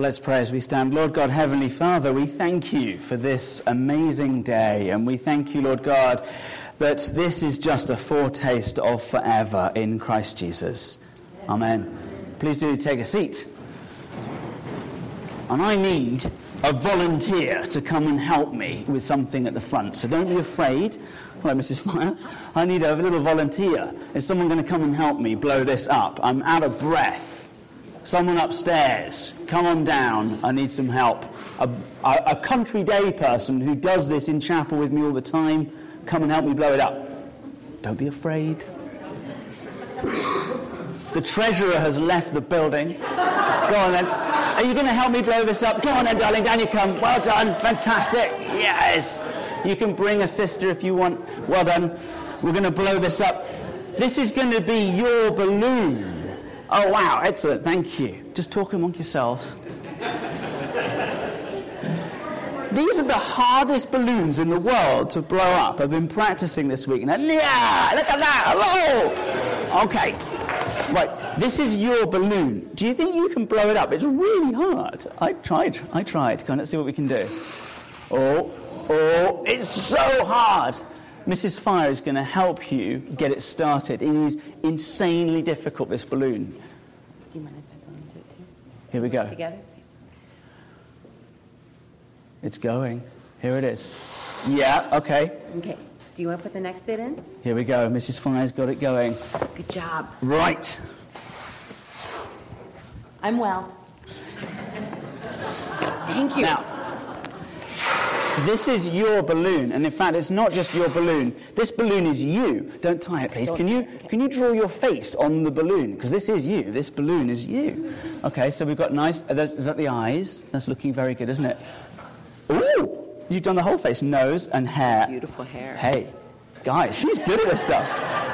Well, let's pray as we stand. Lord God, Heavenly Father, we thank you for this amazing day. And we thank you, Lord God, that this is just a foretaste of forever in Christ Jesus. Amen. Please do take a seat. And I need a volunteer to come and help me with something at the front. So don't be afraid. Hello, Mrs. Fire. I need a little volunteer. Is someone going to come and help me blow this up? I'm out of breath. Someone upstairs, come on down. I need some help. A, a, a, country day person who does this in chapel with me all the time, come and help me blow it up. Don't be afraid. The treasurer has left the building. Go on then. Are you going to help me blow this up? Go on then, darling. Down you come. Well done. Fantastic. Yes. You can bring a sister if you want. Well done. We're going to blow this up. This is going to be your balloon. Oh, wow, excellent, thank you. Just talk among yourselves. These are the hardest balloons in the world to blow up. I've been practicing this week. And yeah, look at that, hello. Okay, right, this is your balloon. Do you think you can blow it up? It's really hard. I tried, I tried. Come on, let's see what we can do. Oh, oh, it's so hard. Mrs. Fire is going to help you get it started. It is insanely difficult, this balloon. Do you mind if I go into it too? Here we go. Together? It's going. Here it is. Yeah, okay. Okay. Do you want to put the next bit in? Here we go. Mrs. Fire's got it going. Good job. Right. I'm well. Thank you. Now, this is your balloon, and in fact, it's not just your balloon. This balloon is you. Don't tie it, please. Can you can you draw your face on the balloon? Because this is you. This balloon is you. Okay, so we've got nice. Uh, is that the eyes? That's looking very good, isn't it? Ooh, you've done the whole face, nose and hair. Beautiful hair. Hey, guys, she's good at this stuff.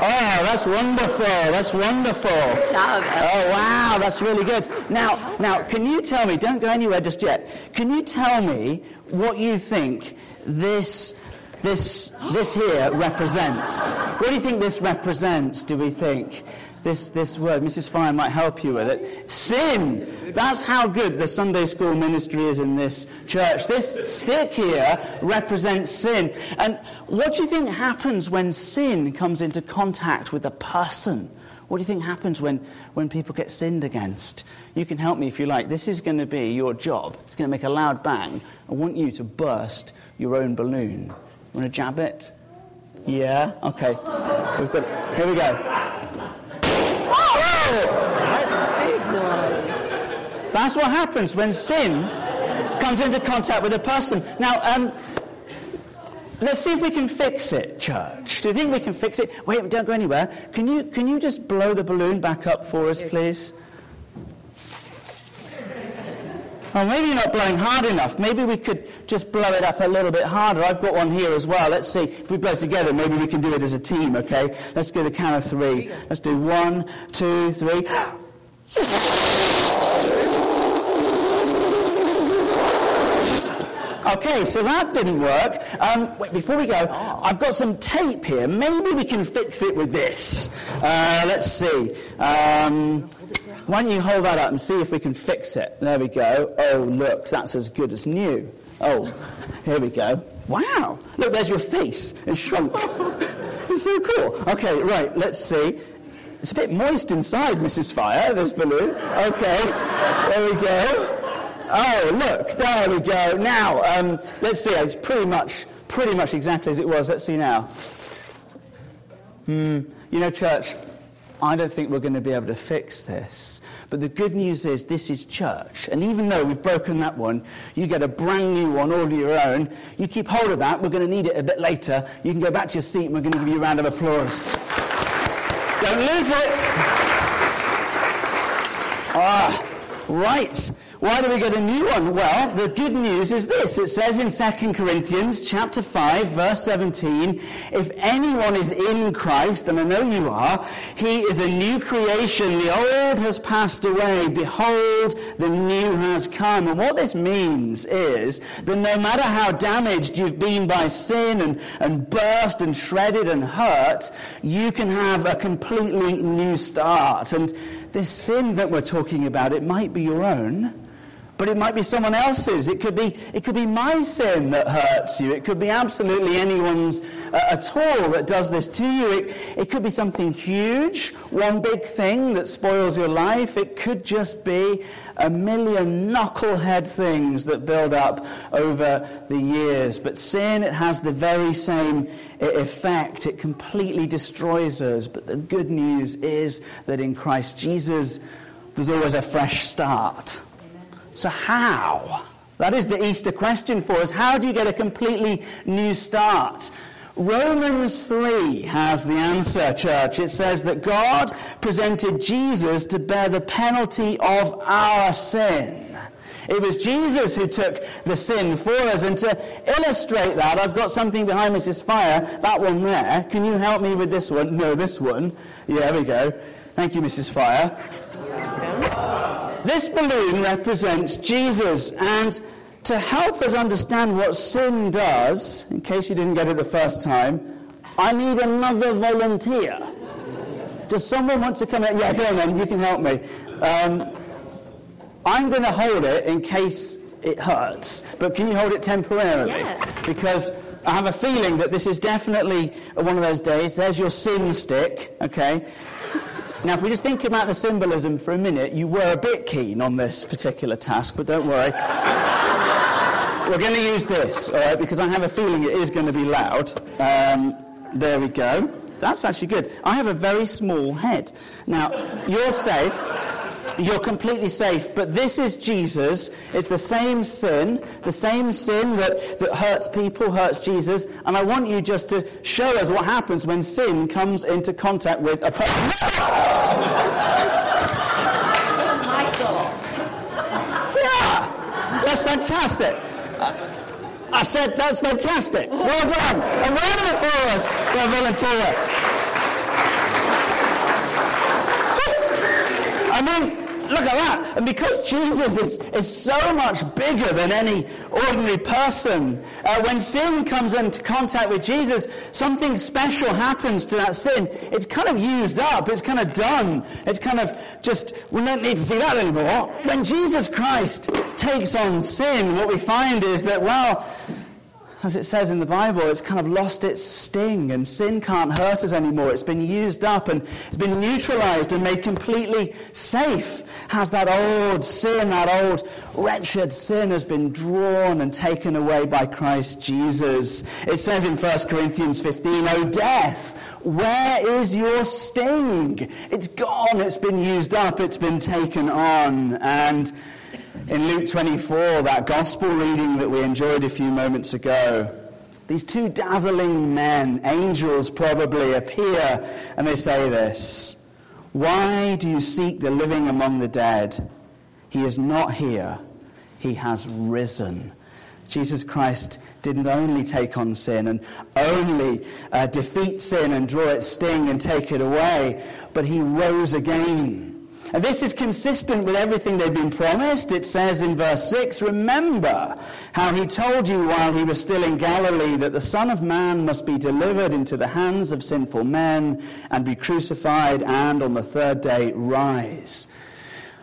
Oh, that's wonderful. That's wonderful. Good job. Oh, wow, that's really good. Now, now, can you tell me? Don't go anywhere just yet. Can you tell me what you think this this this here represents? What do you think this represents? Do we think? This, this word, Mrs. Fire might help you with it. Sin! That's how good the Sunday school ministry is in this church. This stick here represents sin. And what do you think happens when sin comes into contact with a person? What do you think happens when, when people get sinned against? You can help me if you like. This is going to be your job. It's going to make a loud bang. I want you to burst your own balloon. You want to jab it? Yeah? Okay. Got, here we go. That's what happens when sin comes into contact with a person. Now, um, let's see if we can fix it, church. Do you think we can fix it? Wait, don't go anywhere. Can you, can you just blow the balloon back up for us, please? Maybe you're not blowing hard enough. Maybe we could just blow it up a little bit harder. I've got one here as well. Let's see. If we blow together, maybe we can do it as a team, okay? Let's go to count of three. Let's do one, two, three. Okay, so that didn't work. Um, wait, before we go, I've got some tape here. Maybe we can fix it with this. Uh, let's see. Um, why don't you hold that up and see if we can fix it? There we go. Oh, look, that's as good as new. Oh, here we go. Wow. Look, there's your face. It's shrunk. it's so cool. Okay, right, let's see. It's a bit moist inside, Mrs. Fire, this balloon. Okay, there we go. Oh, look, there we go. Now, um, let's see. It's pretty much, pretty much exactly as it was. Let's see now. Hmm. You know, church, I don't think we're going to be able to fix this. But the good news is this is church. And even though we've broken that one, you get a brand new one all of your own. You keep hold of that. We're going to need it a bit later. You can go back to your seat and we're going to give you a round of applause. don't lose it. Ah, right. Why do we get a new one? Well, the good news is this. It says in 2 Corinthians chapter 5 verse 17, if anyone is in Christ, and I know you are, he is a new creation. The old has passed away. Behold, the new has come. And what this means is that no matter how damaged you've been by sin and, and burst and shredded and hurt, you can have a completely new start. And this sin that we're talking about, it might be your own but it might be someone else's. It could be, it could be my sin that hurts you. It could be absolutely anyone's uh, at all that does this to you. It, it could be something huge, one big thing that spoils your life. It could just be a million knucklehead things that build up over the years. But sin, it has the very same effect. It completely destroys us. But the good news is that in Christ Jesus, there's always a fresh start. So, how? That is the Easter question for us. How do you get a completely new start? Romans 3 has the answer, church. It says that God presented Jesus to bear the penalty of our sin. It was Jesus who took the sin for us. And to illustrate that, I've got something behind Mrs. Fire, that one there. Can you help me with this one? No, this one. Yeah, there we go. Thank you, Mrs. Fire. This balloon represents Jesus, and to help us understand what sin does, in case you didn't get it the first time, I need another volunteer. Does someone want to come in? Yeah, go on then, you can help me. Um, I'm going to hold it in case it hurts, but can you hold it temporarily? Yes. Because I have a feeling that this is definitely one of those days. There's your sin stick, okay? Now, if we just think about the symbolism for a minute, you were a bit keen on this particular task, but don't worry. We're going to use this, all right, because I have a feeling it is going to be loud. Um, there we go. That's actually good. I have a very small head. Now, you're safe. You're completely safe, but this is Jesus. It's the same sin, the same sin that, that hurts people, hurts Jesus. And I want you just to show us what happens when sin comes into contact with a person. Yeah, that's fantastic. I said that's fantastic. Well done. A round of applause for a volunteer. I mean, Look at that. And because Jesus is, is so much bigger than any ordinary person, uh, when sin comes into contact with Jesus, something special happens to that sin. It's kind of used up. It's kind of done. It's kind of just, we don't need to see that anymore. When Jesus Christ takes on sin, what we find is that, well, as it says in the Bible, it's kind of lost its sting and sin can't hurt us anymore. It's been used up and been neutralized and made completely safe. Has that old sin, that old wretched sin has been drawn and taken away by Christ Jesus. It says in 1 Corinthians 15, O death, where is your sting? It's gone, it's been used up, it's been taken on. And in Luke 24, that gospel reading that we enjoyed a few moments ago, these two dazzling men, angels probably, appear and they say this Why do you seek the living among the dead? He is not here, he has risen. Jesus Christ didn't only take on sin and only uh, defeat sin and draw its sting and take it away, but he rose again. And this is consistent with everything they've been promised. It says in verse 6 Remember how he told you while he was still in Galilee that the Son of Man must be delivered into the hands of sinful men and be crucified and on the third day rise.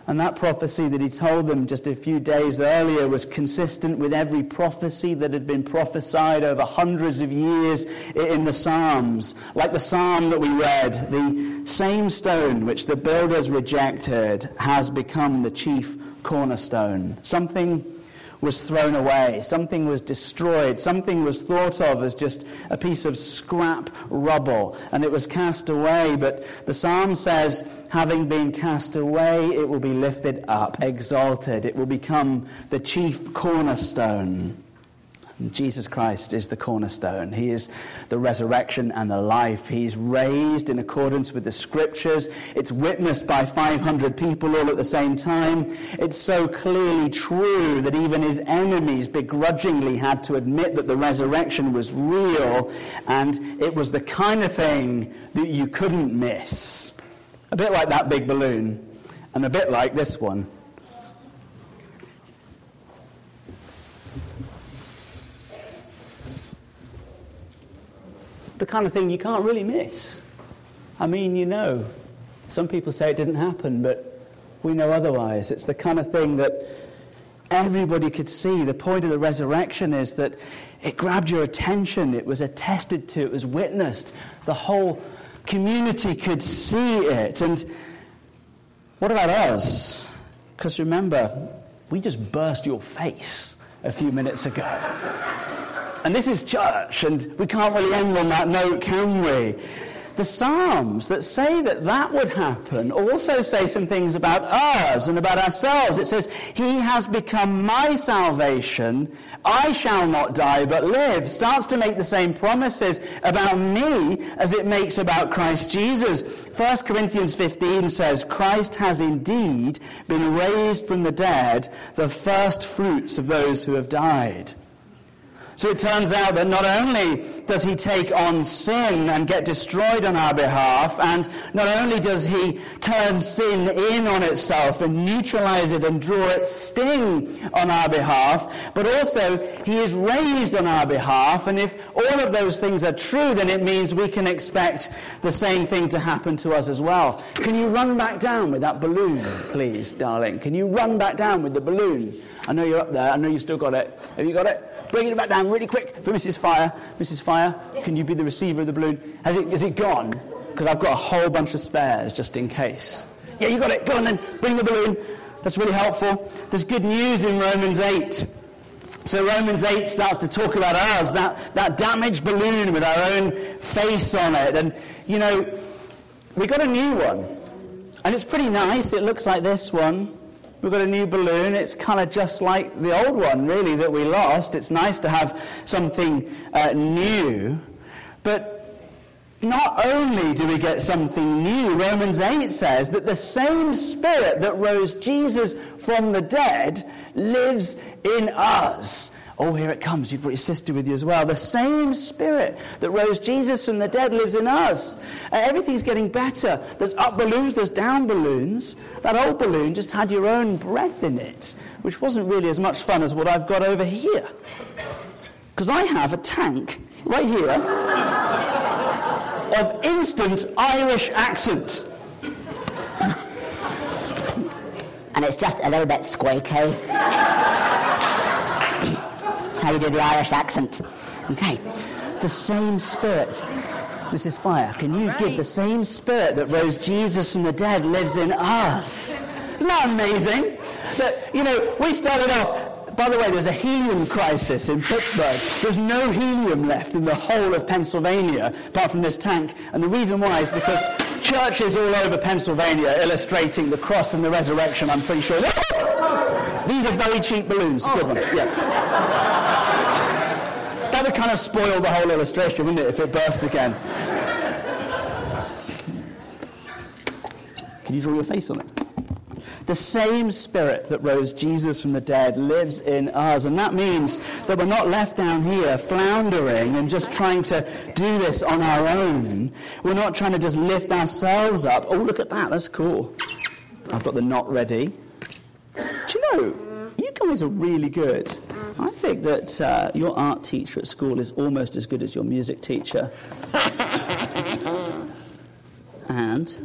And that prophecy that he told them just a few days earlier was consistent with every prophecy that had been prophesied over hundreds of years in the Psalms. Like the psalm that we read, the same stone which the builders rejected has become the chief cornerstone. Something was thrown away, something was destroyed, something was thought of as just a piece of scrap rubble, and it was cast away. But the psalm says, having been cast away, it will be lifted up, exalted, it will become the chief cornerstone. Jesus Christ is the cornerstone. He is the resurrection and the life. He's raised in accordance with the scriptures. It's witnessed by 500 people all at the same time. It's so clearly true that even his enemies begrudgingly had to admit that the resurrection was real and it was the kind of thing that you couldn't miss. A bit like that big balloon and a bit like this one. The kind of thing you can't really miss. I mean, you know, some people say it didn't happen, but we know otherwise. It's the kind of thing that everybody could see. The point of the resurrection is that it grabbed your attention, it was attested to, it was witnessed. The whole community could see it. And what about us? Because remember, we just burst your face a few minutes ago. And this is church, and we can't really end on that note, can we? The Psalms that say that that would happen also say some things about us and about ourselves. It says, He has become my salvation. I shall not die but live. Starts to make the same promises about me as it makes about Christ Jesus. 1 Corinthians 15 says, Christ has indeed been raised from the dead, the first fruits of those who have died. So it turns out that not only does he take on sin and get destroyed on our behalf, and not only does he turn sin in on itself and neutralize it and draw its sting on our behalf, but also he is raised on our behalf. And if all of those things are true, then it means we can expect the same thing to happen to us as well. Can you run back down with that balloon, please, darling? Can you run back down with the balloon? I know you're up there. I know you've still got it. Have you got it? Bring it back down really quick for Mrs. Fire. Mrs. Fire, can you be the receiver of the balloon? Has it, is it gone? Because I've got a whole bunch of spares just in case. Yeah, you got it. Go on then. Bring the balloon. That's really helpful. There's good news in Romans 8. So Romans 8 starts to talk about us, that, that damaged balloon with our own face on it. And, you know, we got a new one. And it's pretty nice. It looks like this one. We've got a new balloon. It's kind of just like the old one, really, that we lost. It's nice to have something uh, new. But not only do we get something new, Romans 8 says that the same Spirit that rose Jesus from the dead lives in us. Oh, here it comes. You've brought your sister with you as well. The same Spirit that rose Jesus from the dead lives in us. Uh, everything's getting better. There's up balloons, there's down balloons. That old balloon just had your own breath in it, which wasn't really as much fun as what I've got over here. Because I have a tank right here of instant Irish accent. and it's just a little bit squeaky how you do the Irish accent. Okay. The same spirit. Mrs. Fire, can you right. give the same spirit that rose Jesus from the dead lives in us? Isn't that amazing? That, you know, we started off, by the way, there's a helium crisis in Pittsburgh. There's no helium left in the whole of Pennsylvania apart from this tank. And the reason why is because churches all over Pennsylvania illustrating the cross and the resurrection, I'm pretty sure. These are very cheap balloons. Good one. Oh. Yeah that would kind of spoil the whole illustration, wouldn't it, if it burst again? Can you draw your face on it? The same spirit that rose Jesus from the dead lives in us. And that means that we're not left down here floundering and just trying to do this on our own. We're not trying to just lift ourselves up. Oh, look at that. That's cool. I've got the knot ready. You guys are really good I think that uh, your art teacher at school is almost as good as your music teacher. and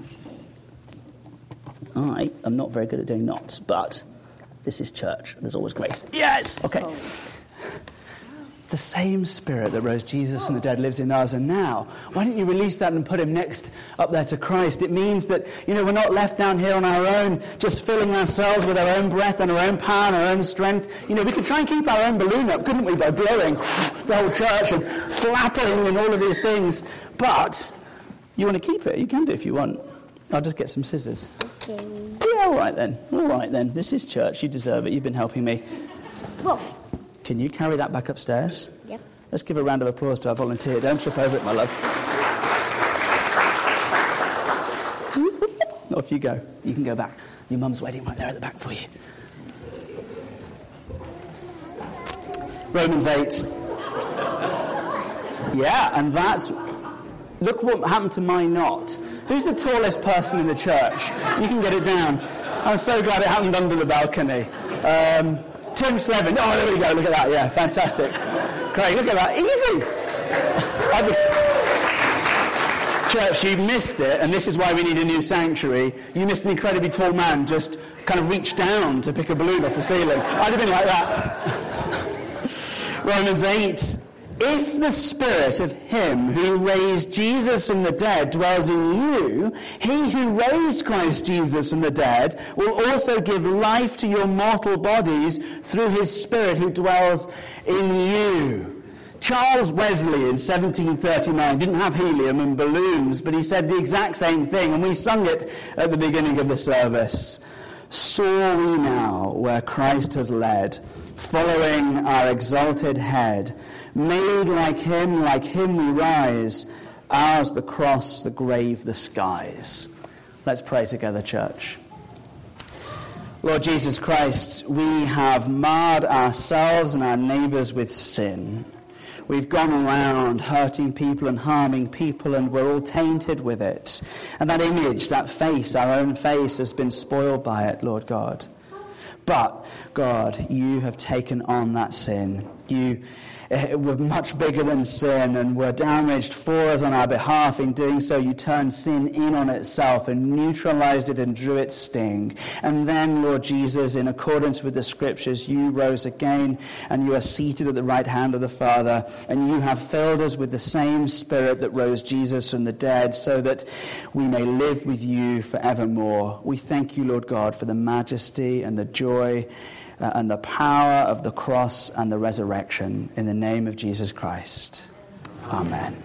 I am not very good at doing knots, but this is church. There's always grace. Yes! Okay. The same spirit that rose Jesus from the dead lives in us. And now, why don't you release that and put him next up there to Christ? It means that, you know, we're not left down here on our own, just filling ourselves with our own breath and our own power and our own strength. You know, we could try and keep our own balloon up, couldn't we, by blowing the whole church and flapping and all of these things. But you want to keep it, you can do if you want. I'll just get some scissors. Okay. Yeah, all right then. All right then. This is church. You deserve it. You've been helping me. Well, can you carry that back upstairs? Yep. Let's give a round of applause to our volunteer. Don't trip over it, my love. Off you go. You can go back. Your mum's waiting right there at the back for you. Romans 8. Yeah, and that's. Look what happened to my knot. Who's the tallest person in the church? You can get it down. I'm so glad it happened under the balcony. Um, Tim Slevin. Oh, there we go. Look at that. Yeah, fantastic. Great. Look at that. Easy. Church, you missed it, and this is why we need a new sanctuary. You missed an incredibly tall man just kind of reach down to pick a balloon off the ceiling. I'd have been like that. Romans 8. If the spirit of him who raised Jesus from the dead dwells in you, he who raised Christ Jesus from the dead will also give life to your mortal bodies through his spirit who dwells in you. Charles Wesley in 1739 didn't have helium and balloons, but he said the exact same thing, and we sung it at the beginning of the service. Soar we now where Christ has led, following our exalted head. Made like him, like him we rise. Ours the cross, the grave, the skies. Let's pray together, church. Lord Jesus Christ, we have marred ourselves and our neighbours with sin. We've gone around hurting people and harming people, and we're all tainted with it. And that image, that face, our own face, has been spoiled by it, Lord God. But, God, you have taken on that sin. You Eh, were much bigger than sin and were damaged for us on our behalf. In doing so, you turned sin in on itself and neutralized it and drew its sting. And then, Lord Jesus, in accordance with the scriptures, you rose again and you are seated at the right hand of the Father and you have filled us with the same Spirit that rose Jesus from the dead so that we may live with you forevermore. We thank you, Lord God, for the majesty and the joy Uh, and the power of the cross and the resurrection in the name of Jesus Christ. Amen.